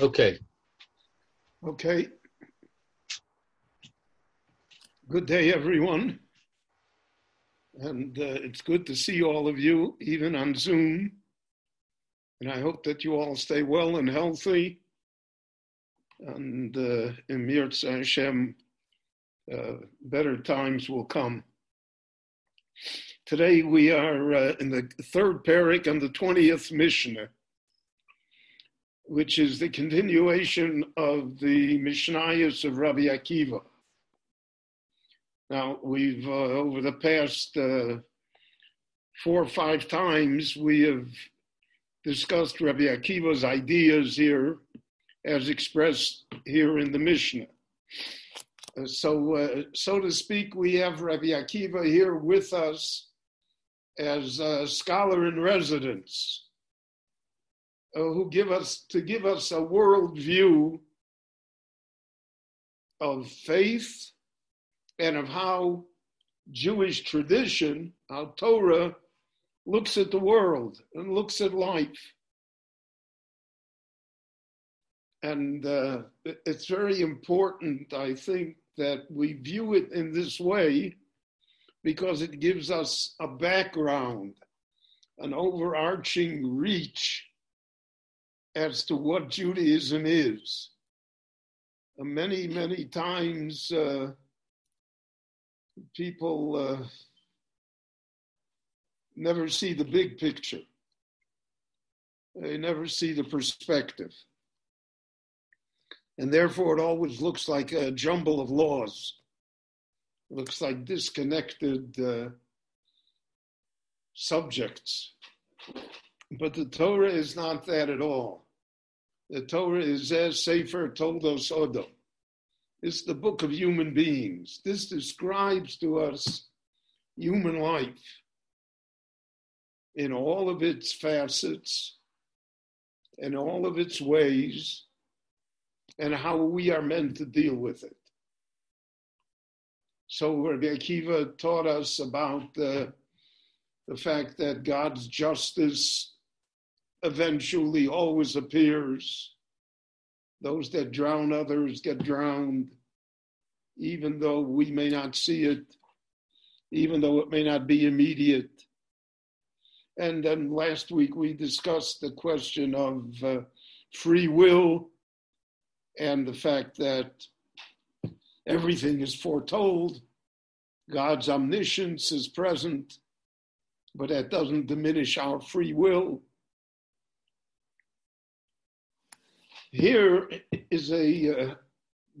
Okay. Okay. Good day, everyone. And uh, it's good to see all of you, even on Zoom. And I hope that you all stay well and healthy. And uh, in Mirza Hashem, uh, better times will come. Today we are uh, in the third parak and the 20th Mishnah which is the continuation of the Mishnayos of Rabbi Akiva. Now, we've, uh, over the past uh, four or five times, we have discussed Rabbi Akiva's ideas here as expressed here in the Mishnah. Uh, so, uh, so to speak, we have Rabbi Akiva here with us as a scholar in residence uh, who give us to give us a world view of faith and of how Jewish tradition, how Torah looks at the world and looks at life. And uh, it's very important, I think, that we view it in this way because it gives us a background, an overarching reach as to what Judaism is. Uh, many, many times uh, people uh, never see the big picture, they never see the perspective. And therefore, it always looks like a jumble of laws. It looks like disconnected uh, subjects. But the Torah is not that at all. The Torah is as Sefer Toldos Odom. It's the book of human beings. This describes to us human life in all of its facets, in all of its ways, and how we are meant to deal with it. So Rabbi Akiva taught us about the, the fact that God's justice eventually always appears. Those that drown others get drowned, even though we may not see it, even though it may not be immediate. And then last week we discussed the question of uh, free will and the fact that everything is foretold. God's omniscience is present, but that doesn't diminish our free will. Here is a uh,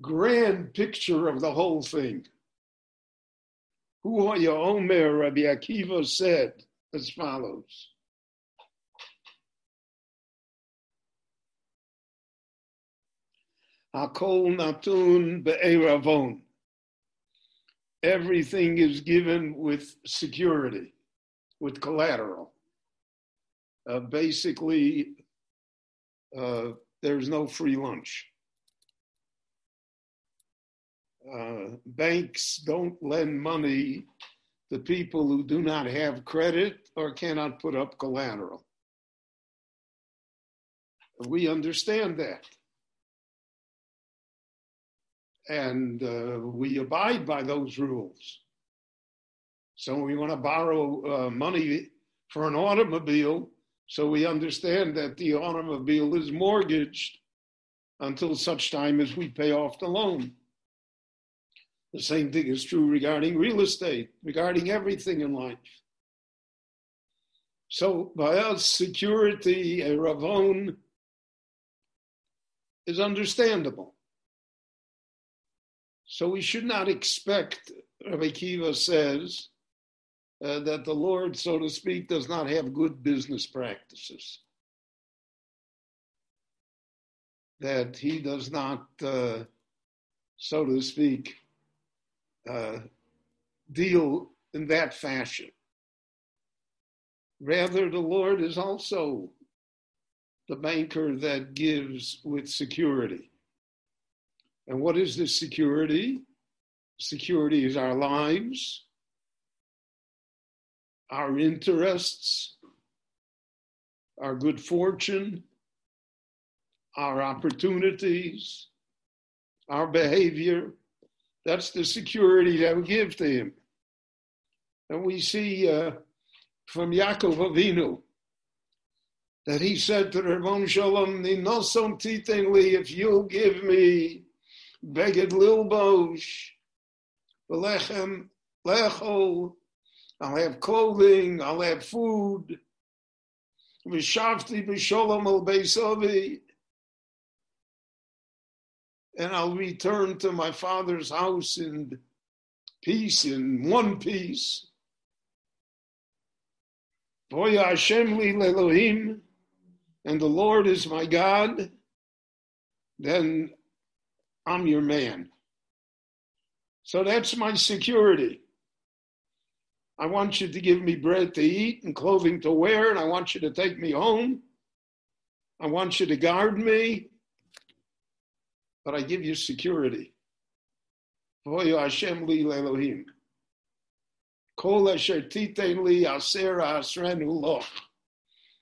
grand picture of the whole thing. Hu Omer, Rabbi Akiva said as follows. Hakol natun be'eravon. Everything is given with security, with collateral. Uh, basically, uh, there's no free lunch. Uh, banks don't lend money to people who do not have credit or cannot put up collateral. We understand that. And uh, we abide by those rules. So we want to borrow uh, money for an automobile so we understand that the automobile is mortgaged until such time as we pay off the loan. The same thing is true regarding real estate, regarding everything in life. So by us, security, a ravon, is understandable. So we should not expect, Rabbi Akiva says, uh, that the Lord, so to speak, does not have good business practices. That he does not, uh, so to speak, uh, deal in that fashion. Rather, the Lord is also the banker that gives with security. And what is this security? Security is our lives, our interests, our good fortune, our opportunities, our behavior. That's the security that we give to him. And we see uh, from Yaakov Avinu that he said to Ribono Shel Olam, Ninosom titengli, if you'll give me beged lilbosh, lechem lechol, I'll have clothing, I'll have food, and I'll return to my father's house in peace, in one piece. Lelohim, and the Lord is my God, then I'm your man. So that's my security. I want you to give me bread to eat and clothing to wear, and I want you to take me home. I want you to guard me, but I give you security.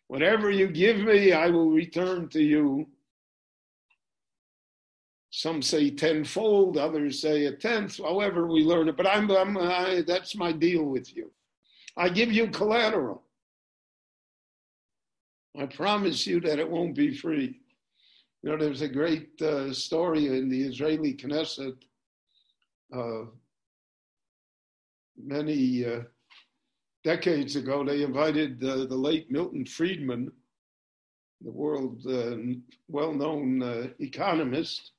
Whatever you give me, I will return to you. Some say tenfold, others say a tenth. However, we learn it. But I'm, I'm I, that's my deal with you. I give you collateral. I promise you that it won't be free. You know, there's a great uh, story in the Israeli Knesset. Uh, many uh, decades ago, they invited uh, the late Milton Friedman, the world uh, well known uh, economist,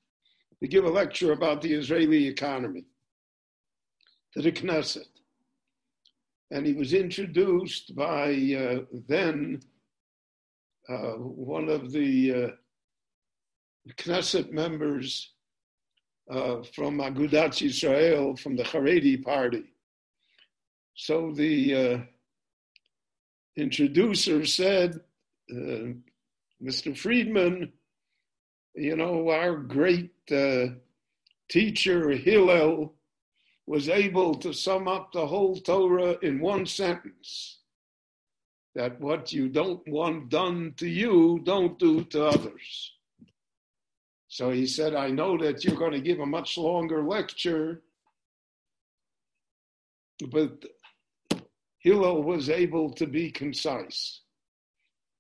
to give a lecture about the Israeli economy to the Knesset. And he was introduced by uh, then uh, one of the uh, Knesset members from Agudat Israel, from the Haredi party so the uh, introducer said, uh, Mr. Friedman, you know, our great uh, teacher Hillel was able to sum up the whole Torah in one sentence that what you don't want done to you, don't do to others. So he said, I know that you're going to give a much longer lecture, but Hillel was able to be concise.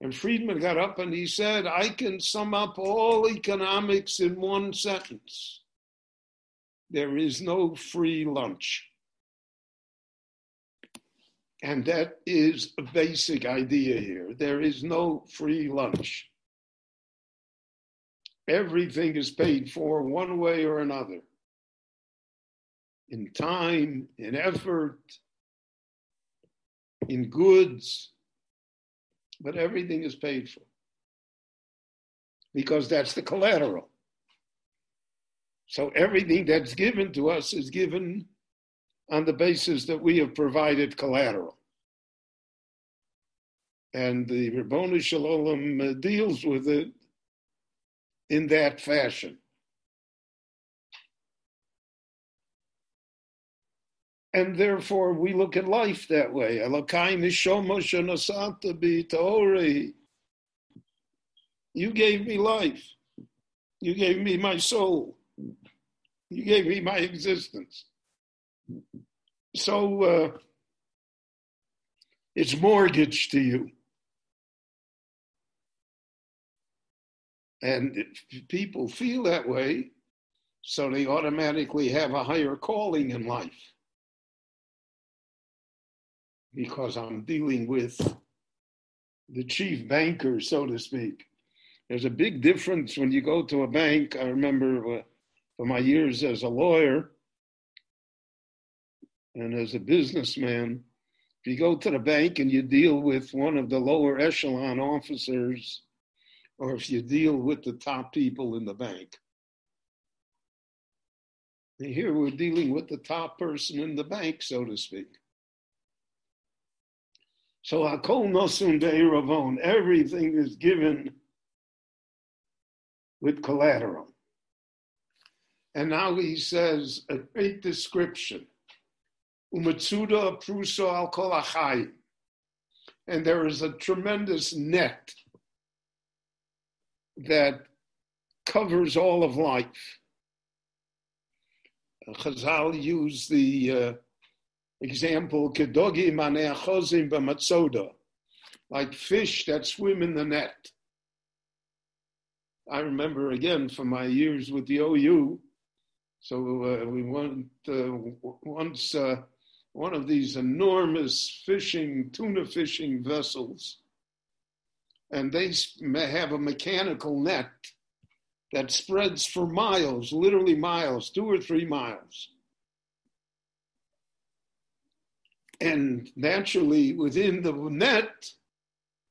And Friedman got up and he said, I can sum up all economics in one sentence. There is no free lunch. And that is a basic idea here. There is no free lunch. Everything is paid for one way or another in time, in effort, in goods, but everything is paid for because that's the collateral. So everything that's given to us is given on the basis that we have provided collateral. And the Ribono Shel Olam uh, deals with it in that fashion. And therefore we look at life that way. You gave me life. You gave me my soul. You gave me my existence. So uh, it's mortgaged to you. And people feel that way, so they automatically have a higher calling in life because I'm dealing with the chief banker, so to speak. There's a big difference when you go to a bank. I remember uh, for my years as a lawyer and as a businessman, if you go to the bank and you deal with one of the lower echelon officers, or if you deal with the top people in the bank, and here we're dealing with the top person in the bank, so to speak. So Hakol Nosun Ravon, everything is given with collateral. And now he says a great description. Umatsuda pruso al kolachayim. And there is a tremendous net that covers all of life. Chazal use the uh, example, kedogi maneachozim b'matzoda, like fish that swim in the net. I remember again from my years with the OU, so uh, we went uh, once uh, one of these enormous fishing, tuna fishing vessels, and they have a mechanical net that spreads for miles, literally miles, two or three miles. And naturally, within the net,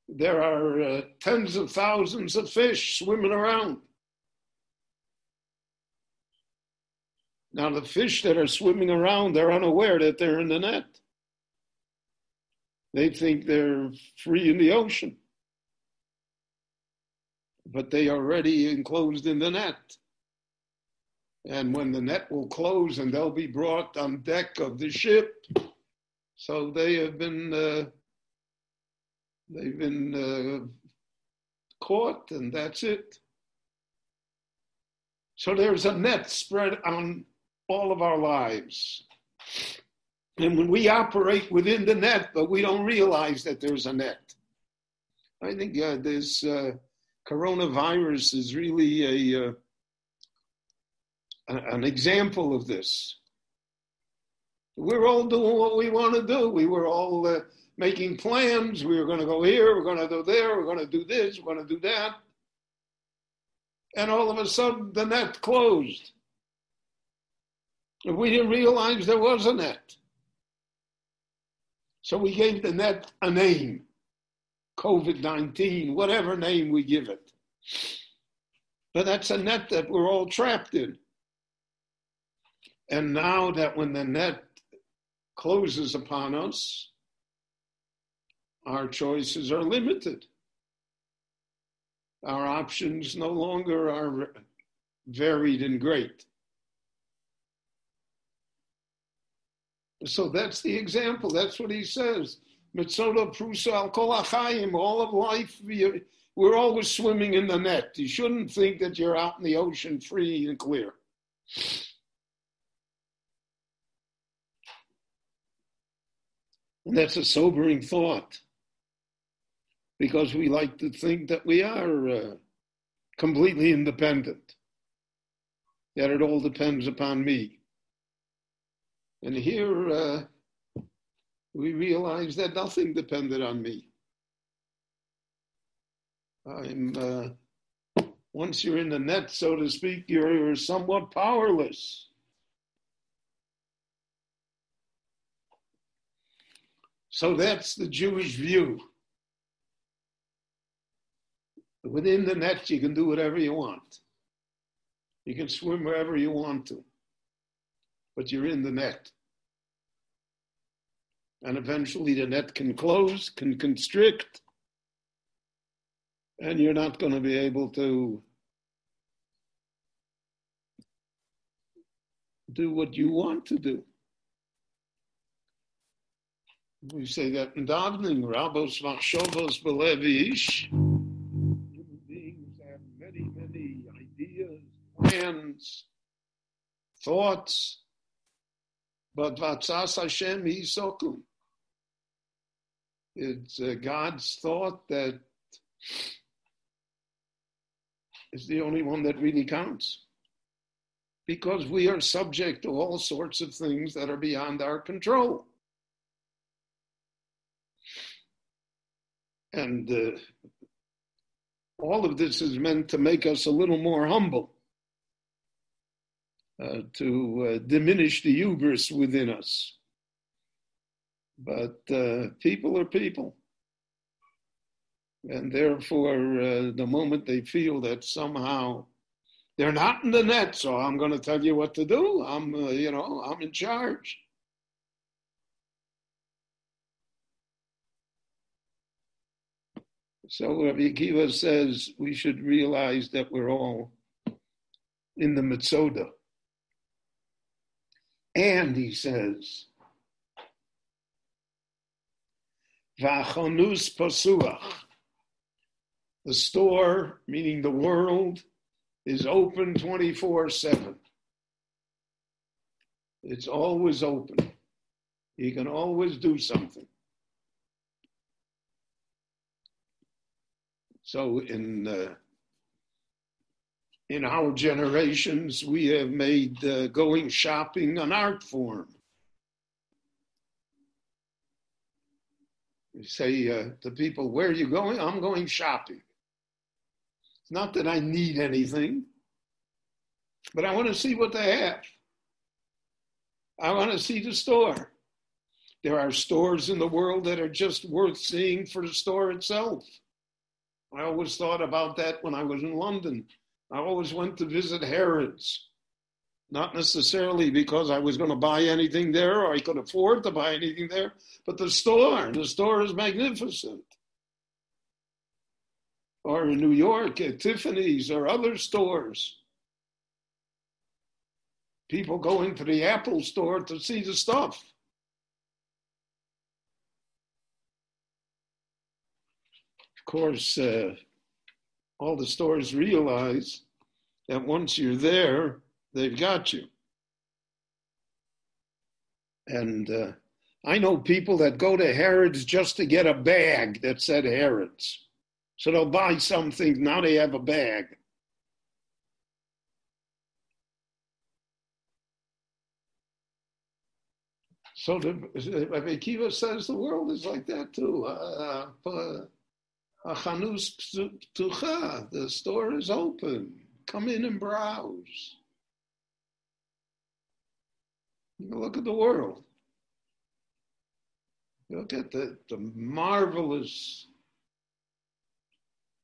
there are uh, tens of thousands of fish swimming around. Now, the fish that are swimming around, they're unaware that they're in the net. They think they're free in the ocean but they are already enclosed in the net. And when the net will close and they'll be brought on deck of the ship, so they have been uh, they've been uh, caught, and that's it. So there's a net spread on all of our lives. And when we operate within the net, but we don't realize that there's a net. I think uh, there's uh, coronavirus is really a, uh, an example of this. We're all doing what we want to do. We were all uh, making plans. We were going to go here, we're going to go there, we're going to do this, we're going to do that. And all of a sudden, the net closed. We didn't realize there was a net. So we gave the net a name. COVID 19, whatever name we give it. But that's a net that we're all trapped in. And now that when the net closes upon us, our choices are limited. Our options no longer are varied and great. So that's the example. That's what he says. Mitzoda Prusa Al Kol Achayim, all of life, we're always swimming in the net. You shouldn't think that you're out in the ocean free and clear. That's a sobering thought because we like to think that we are uh, completely independent, that it all depends upon me. And here, uh, we realize that nothing depended on me. I'm uh, once you're in the net, so to speak, you're somewhat powerless. So that's the Jewish view. Within the net, you can do whatever you want. You can swim wherever you want to, but you're in the net and eventually the net can close, can constrict, and you're not going to be able to do what you want to do. We say that in davening, Rabos Machshovos Belevish. Human beings have many, many ideas, plans, thoughts, but Vatsas Hashem Yisokum. It's uh, God's thought that is the only one that really counts. Because we are subject to all sorts of things that are beyond our control. And uh, all of this is meant to make us a little more humble, uh, to uh, diminish the hubris within us. But uh, people are people. And therefore, uh, the moment they feel that somehow they're not in the net, so I'm going to tell you what to do. I'm, uh, you know, I'm in charge. So Rabbi Akiva says we should realize that we're all in the Mitzoda. And he says, Vachonus Pasuach. The store, meaning the world, is open 24 7. It's always open. You can always do something. So in uh, in our generations, we have made uh, going shopping an art form. You say uh, to people, Where are you going? I'm going shopping. It's not that I need anything, but I want to see what they have. I want to see the store. There are stores in the world that are just worth seeing for the store itself. I always thought about that when I was in London. I always went to visit Harrods, not necessarily because I was going to buy anything there or I could afford to buy anything there, but the store. The store is magnificent. Or in New York at Tiffany's or other stores. People going to the Apple store to see the stuff. Course, uh, all the stores realize that once you're there, they've got you. And uh, I know people that go to Harrods just to get a bag that said Harrods. So they'll buy something, now they have a bag. So the Akiva says the world is like that too. Uh, Achanus ptucha, the store is open. Come in and browse. You look at the world. Look at the, the marvelous,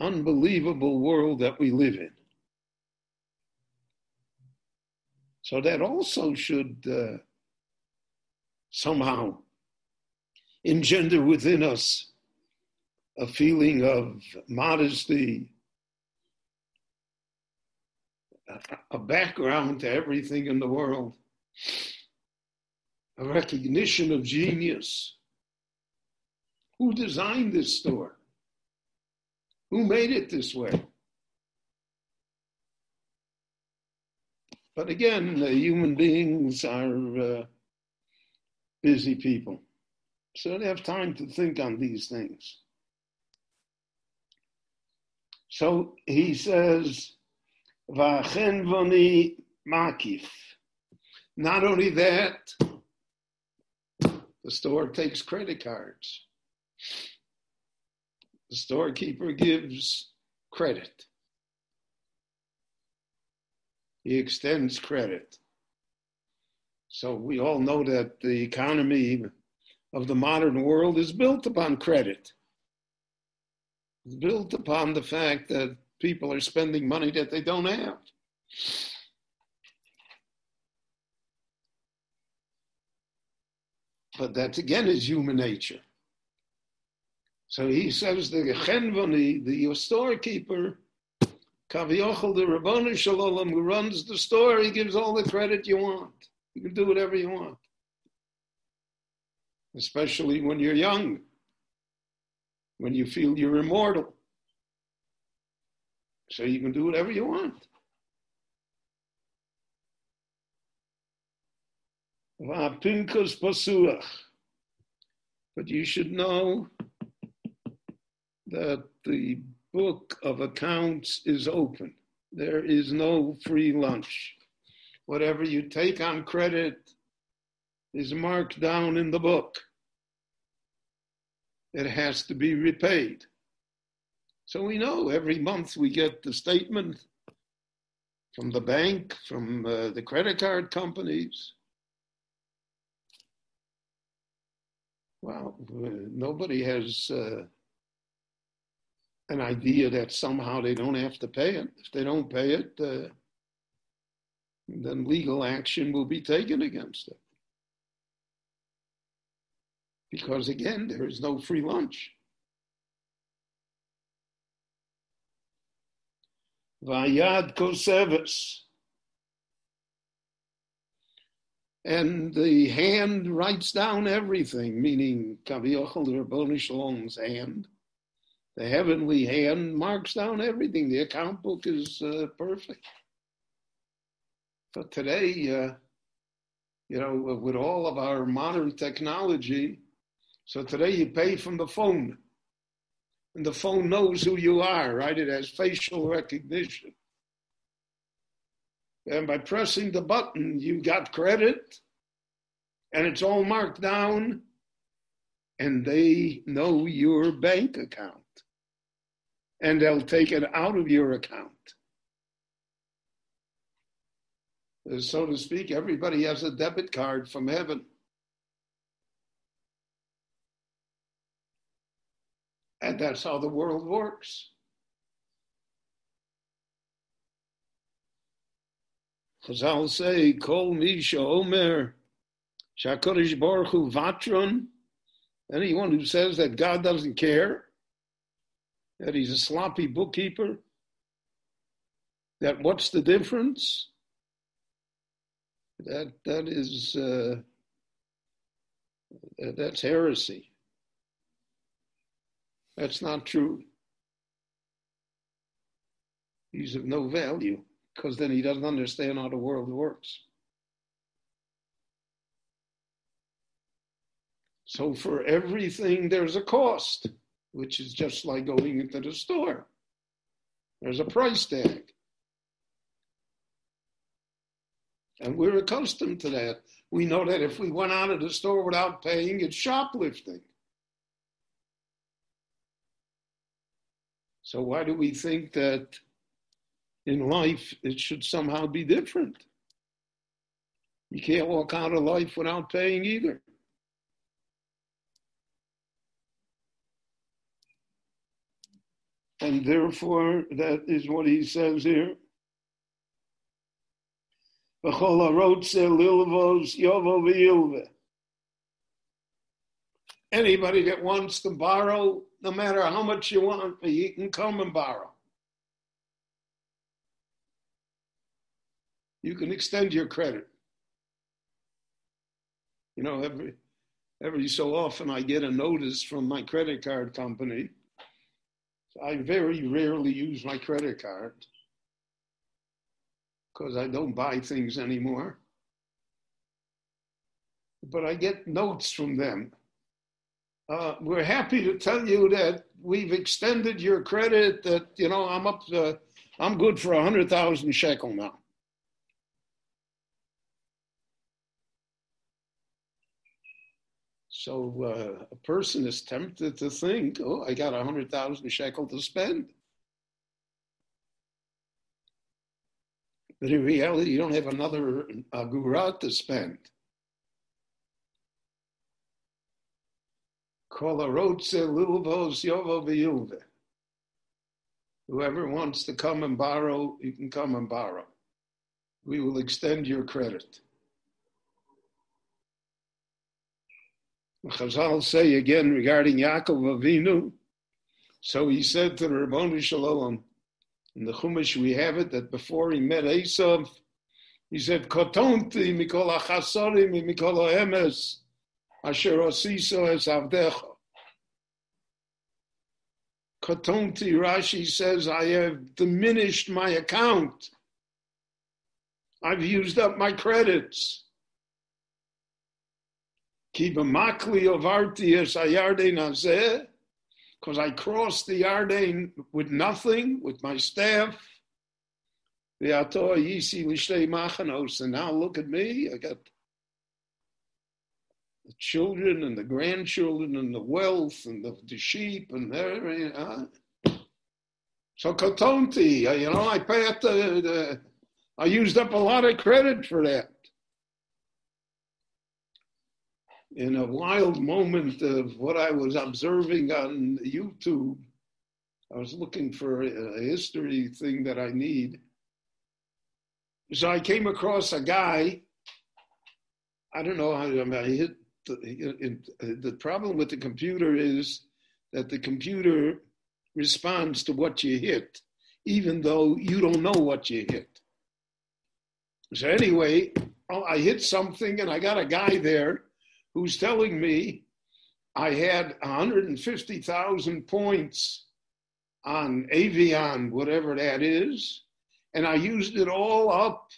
unbelievable world that we live in. So that also should uh, somehow engender within us a feeling of modesty, a background to everything in the world, a recognition of genius. Who designed this store? Who made it this way? But again, human beings are uh, busy people, so they have time to think on these things. So he says, Vachen voni makif. Not only that, the store takes credit cards. The storekeeper gives credit. He extends credit. So we all know that the economy of the modern world is built upon credit built upon the fact that people are spending money that they don't have. But that again is human nature. So he says the Chenvani, the storekeeper, Kaviochel, the Ribono Shel Olam, who runs the store, he gives all the credit you want. You can do whatever you want. Especially when you're young when you feel you're immortal. So you can do whatever you want. But you should know that the book of accounts is open. There is no free lunch. Whatever you take on credit is marked down in the book it has to be repaid. So we know every month we get the statement from the bank, from uh, the credit card companies. Well, uh, nobody has uh, an idea that somehow they don't have to pay it. If they don't pay it, uh, then legal action will be taken against it because again, there is no free lunch. Vayad Kosevis. And the hand writes down everything, meaning Kaviochel Ribono Shel Olam's hand. The heavenly hand marks down everything. The account book is uh, perfect. But today, uh, you know, with all of our modern technology, so today you pay from the phone. And the phone knows who you are, right? It has facial recognition. And by pressing the button, you got credit, and it's all marked down, and they know your bank account. And they'll take it out of your account. So to speak, everybody has a debit card from heaven. And that's how the world works. Chazal say, Kol Misha Omer, Shakorish Baruch Hu Vatron, anyone who says that God doesn't care, that he's a sloppy bookkeeper, that what's the difference? That that is uh, that's heresy. That's not true. He's of no value because then he doesn't understand how the world works. So for everything, there's a cost, which is just like going into the store. There's a price tag. And we're accustomed to that. We know that if we went out of the store without paying, it's shoplifting. So why do we think that in life it should somehow be different? You can't walk out of life without paying either. And therefore, that is what he says here. Anybody that wants to borrow, no matter how much you want, you can come and borrow. You can extend your credit. You know, every every so often I get a notice from my credit card company. I very rarely use my credit card because I don't buy things anymore. But I get notes from them. Uh, we're happy to tell you that we've extended your credit. That you know, I'm up. To, I'm good for a hundred thousand shekel now. So uh, a person is tempted to think, "Oh, I got a hundred thousand shekel to spend." But in reality, you don't have another agura to spend. Whoever wants to come and borrow, you can come and borrow. We will extend your credit. Chazal say again regarding Yaakov Avinu. So he said to the Ribono Shel Olam, in the Chumash we have it that before he met Esav, he said, Kotonti mikol achasorim mikol emes asher osiso es avdecha. Kotonti, Rashi says, I have diminished my account. I've used up my credits. Kiba makli ovarti es ayarde nazeh because I crossed the Yarden with nothing, with my staff. The Yisi Machanos, and now look at me. I got the children and the grandchildren and the wealth and the, the sheep and everything. Uh, so Kotonti, uh, you know, I paid the, the, I used up a lot of credit for that. in a wild moment of what I was observing on YouTube, I was looking for a history thing that I need. So I came across a guy. I don't know how I, I hit the, problem with the computer is that the computer responds to what you hit, even though you don't know what you hit. So anyway, oh, I hit something and I got a guy there who's telling me I had 150,000 points on Avion, whatever that is, and I used it all up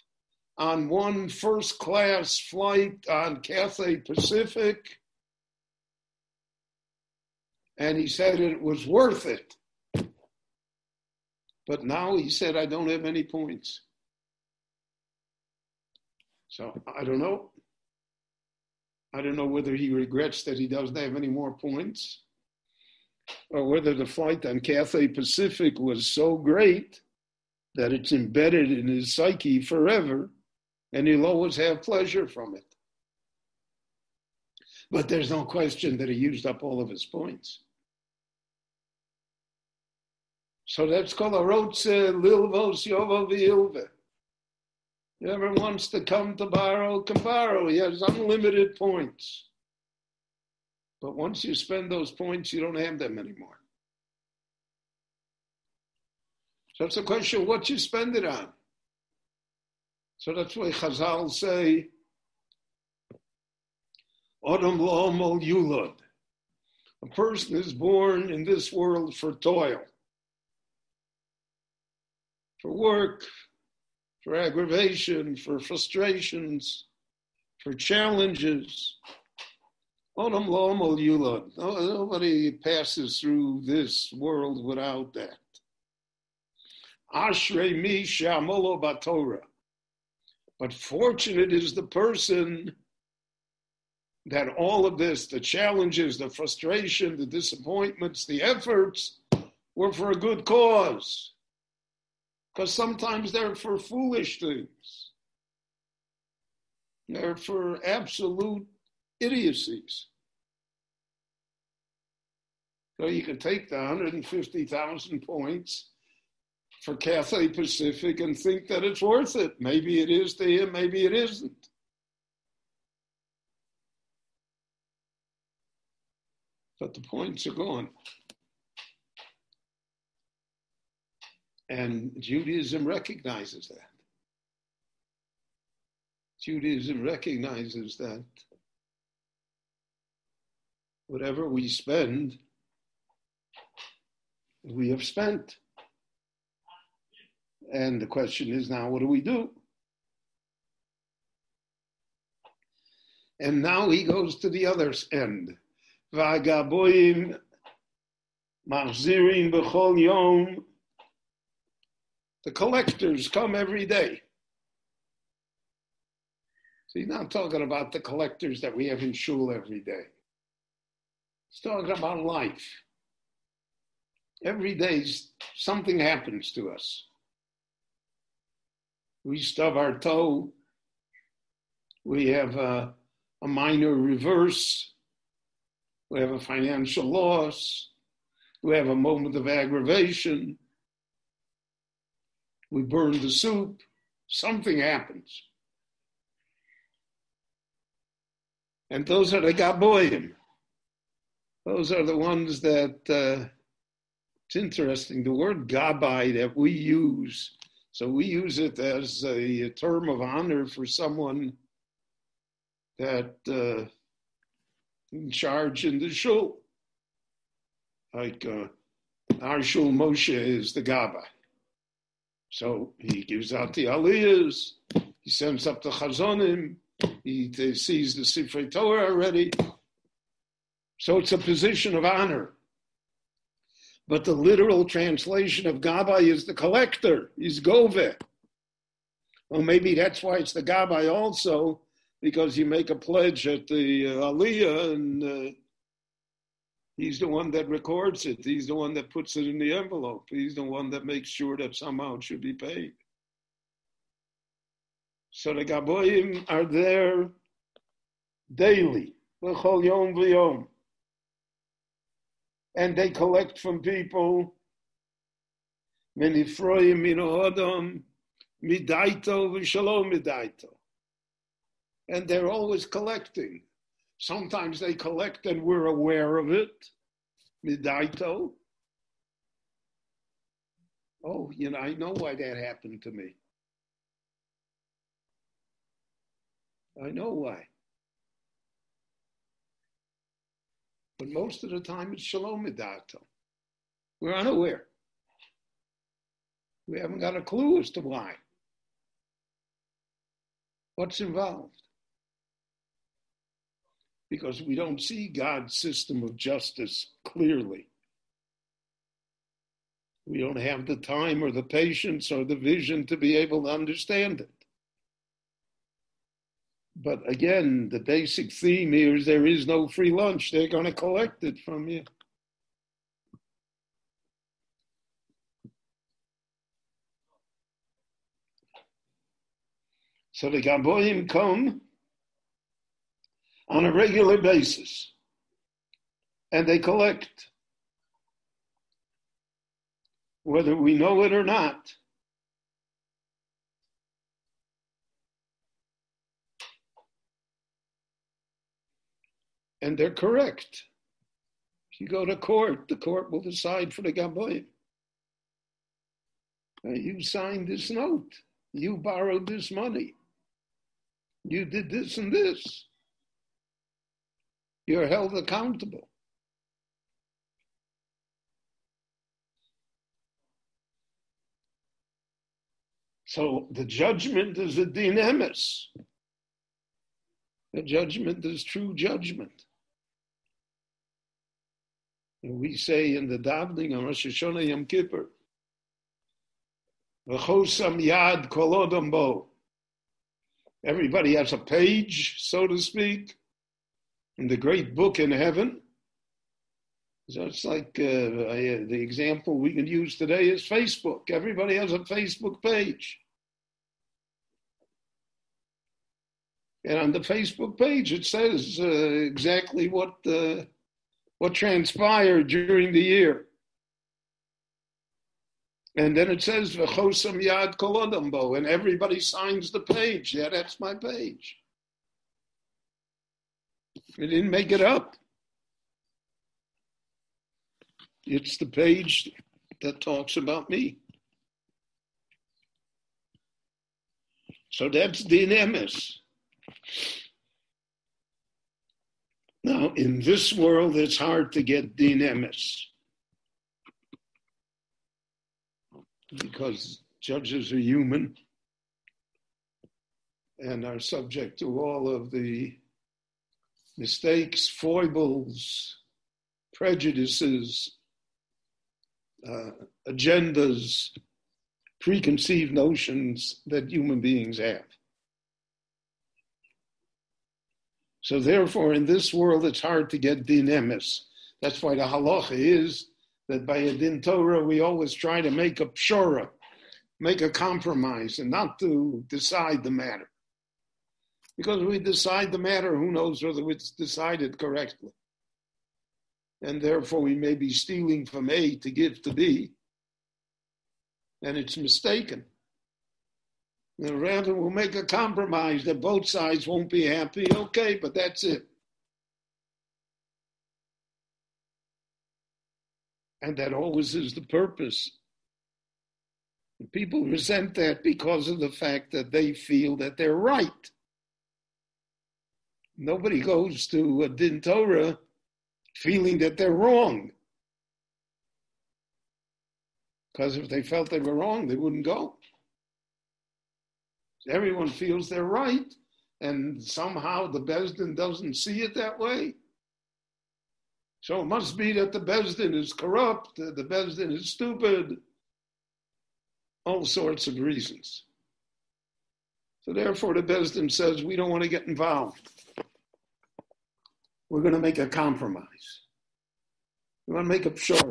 on one first class flight on Cathay Pacific. And he said it was worth it. But now he said, I don't have any points. So I don't know. I don't know whether he regrets that he doesn't have any more points or whether the flight on Cathay Pacific was so great that it's embedded in his psyche forever and he'll always have pleasure from it. But there's no question that he used up all of his points. So that's called a rotze uh, lilvos yova v'ilve. Whoever wants to come to borrow can borrow. He has unlimited points. But once you spend those points, you don't have them anymore. So it's a question what you spend it on. So that's why Chazal say, Odom lo'omol yulod. A person is born in this world for toil, for work, for aggravation, for frustrations, for challenges. Odom lo'omol yulod. Nobody passes through this world without that. Ashrei mi shamolo batorah. But fortunate is the person that all of this, the challenges, the frustration, the disappointments, the efforts, were for a good cause. Because sometimes they're for foolish things, they're for absolute idiocies. So you can take the 150,000 points for Cathay Pacific and think that it's worth it. Maybe it is to him, maybe it isn't. But the points are gone. And Judaism recognizes that. Judaism recognizes that whatever we spend, we have spent. And the question is now, what do we do? And now he goes to the other end. Vagaboim machzirim b'chol yom. The collectors come every day. So he's not talking about the collectors that we have in shul every day. He's talking about life. Every day something happens to us we stub our toe, we have a, a minor reverse, we have a financial loss, we have a moment of aggravation, we burn the soup, something happens. And those are the Gaboyim. Those are the ones that, uh, it's interesting, the word Gabai that we use so we use it as a, term of honor for someone that uh, in charge in the shul. Like uh, our shul Moshe is the Gaba. So he gives out the aliyahs, he sends up the chazonim, he sees the Sifrei Torah already. So it's a position of honor. But the literal translation of Gabai is the collector, is Gove. Well, maybe that's why it's the Gabai also, because you make a pledge at the uh, Aliyah and uh, he's the one that records it. He's the one that puts it in the envelope. He's the one that makes sure that somehow it should be paid. So the Gaboim are there daily. Yom v'yom and they collect from people. Menifroim minohodom midaito v'shalom midaito. And they're always collecting. Sometimes they collect and we're aware of it. Midaito. Oh, you know, I know why that happened to me. I know why. But most of the time, it's shalom midato. We're unaware. We haven't got a clue as to why. What's involved? Because we don't see God's system of justice clearly. We don't have the time or the patience or the vision to be able to understand it. But again, the basic theme here is there is no free lunch. They're going to collect it from you. So the Gaboim come on a regular basis and they collect. Whether we know it or not, and they're correct. If you go to court, the court will decide for the Gaboim. You signed this note. You borrowed this money. You did this and this. You're held accountable. So the judgment is a din emes. The judgment is true judgment. We say in the davening of Rosh Hashanah Yom Kippur, yad kolodam bo. Everybody has a page, so to speak, in the great book in heaven. So it's like uh, I, the example we can use today is Facebook. Everybody has a Facebook page. And on the Facebook page, it says uh, exactly what uh, what transpired during the year. And then it says v'chosam yad kolodambo, and everybody signs the page. Yeah, that's my page. I didn't make it up. It's the page that talks about me. So that's the emes. Now, in this world, it's hard to get din emes. because judges are human and are subject to all of the mistakes, foibles, prejudices, uh, agendas, preconceived notions that human beings have. So therefore, in this world, it's hard to get din emes. That's why the halacha is that by a din Torah we always try to make a pshora, make a compromise, and not to decide the matter. Because we decide the matter, who knows whether it's decided correctly. And therefore we may be stealing from A to give to B, and it's mistaken. And rather we'll make a compromise that both sides won't be happy, okay, but that's it. And that always is the purpose. People resent that because of the fact that they feel that they're right. Nobody goes to a Din Torah feeling that they're wrong. Because if they felt they were wrong, they wouldn't go. Everyone feels they're right, and somehow the Besdin doesn't see it that way. So it must be that the Besdin is corrupt, the Besdin is stupid, all sorts of reasons. So therefore, the Besdin says we don't want to get involved. We're going to make a compromise. We're going to make a sure.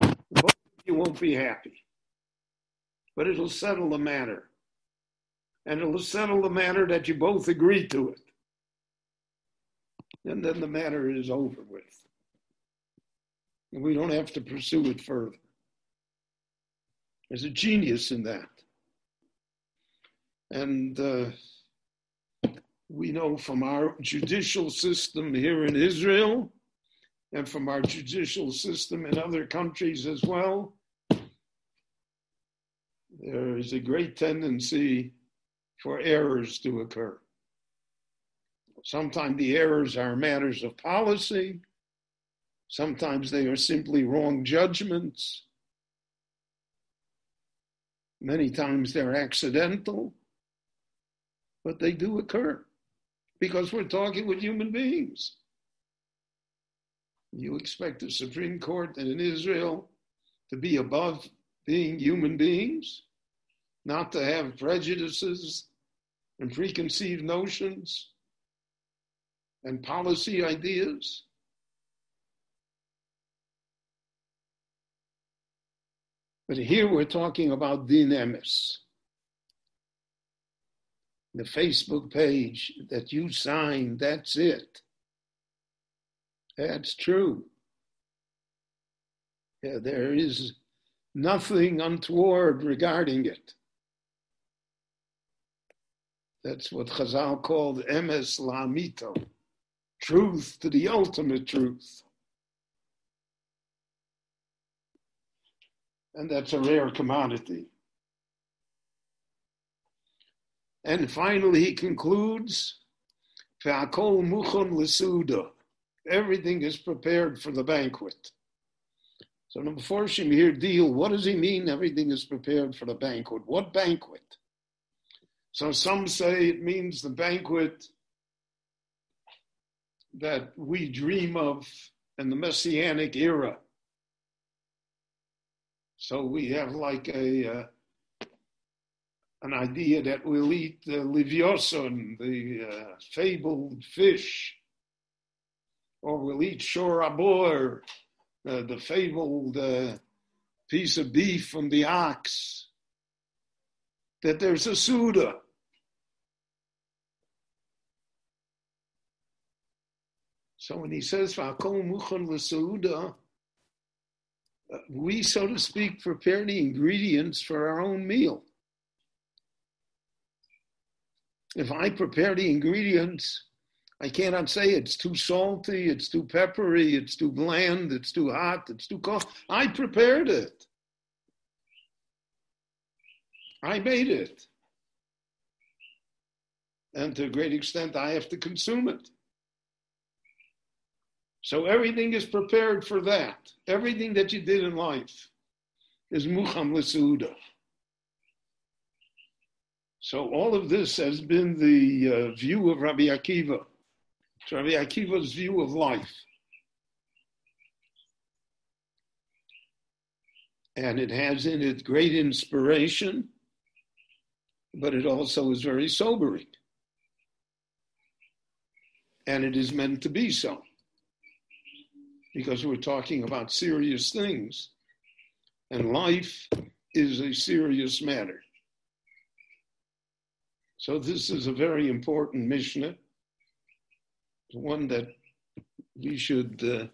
Both of you won't be happy, but it'll settle the matter. And it'll settle the matter that you both agree to it and then the matter is over with. And we don't have to pursue it further. There's a genius in that. And uh, we know from our judicial system here in Israel and from our judicial system in other countries as well, there is a great tendency for errors to occur. Sometimes the errors are matters of policy. Sometimes they are simply wrong judgments. Many times they're accidental, but they do occur because we're talking with human beings. You expect the Supreme Court in Israel to be above being human beings, not to have prejudices and preconceived notions and policy ideas. But here we're talking about Din Emes. The Facebook page that you signed, that's it. That's true. Yeah, there is nothing untoward regarding it. That's what Chazal called emes lamito, truth to the ultimate truth. And that's a rare commodity. And finally, he concludes. Everything is prepared for the banquet. So the Meforshim here deal, what does he mean everything is prepared for the banquet? What banquet? So some say it means the banquet that we dream of in the Messianic era. So we have like a uh, an idea that we'll eat the livioson, the uh, fabled fish, or we'll eat shor abor, uh, the fabled uh, piece of beef from the ox, that there's a Suda. So when he says, uh, we, so to speak, prepare the ingredients for our own meal. If I prepare the ingredients, I cannot say it's too salty, it's too peppery, it's too bland, it's too hot, it's too cold. I prepared it. I made it. And to a great extent, I have to consume it. So everything is prepared for that. Everything that you did in life is mucham l'suda. So all of this has been the uh, view of Rabbi Akiva. It's Rabbi Akiva's view of life. And it has in it great inspiration, but it also is very sobering. And it is meant to be so. Because we're talking about serious things. And life is a serious matter. So this is a very important Mishnah, one that we should uh,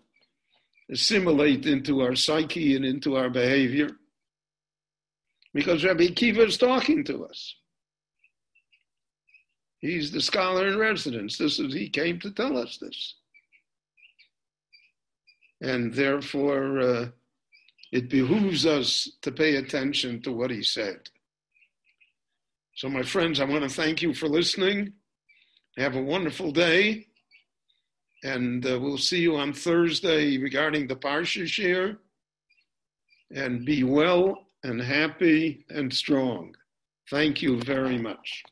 assimilate into our psyche and into our behavior, because Rabbi Kiva is talking to us. He's the scholar in residence. This is he came to tell us this, and therefore uh, it behooves us to pay attention to what he said. So, my friends, I want to thank you for listening. Have a wonderful day. And uh, we'll see you on Thursday regarding the Parsha shiur. And be well and happy and strong. Thank you very much.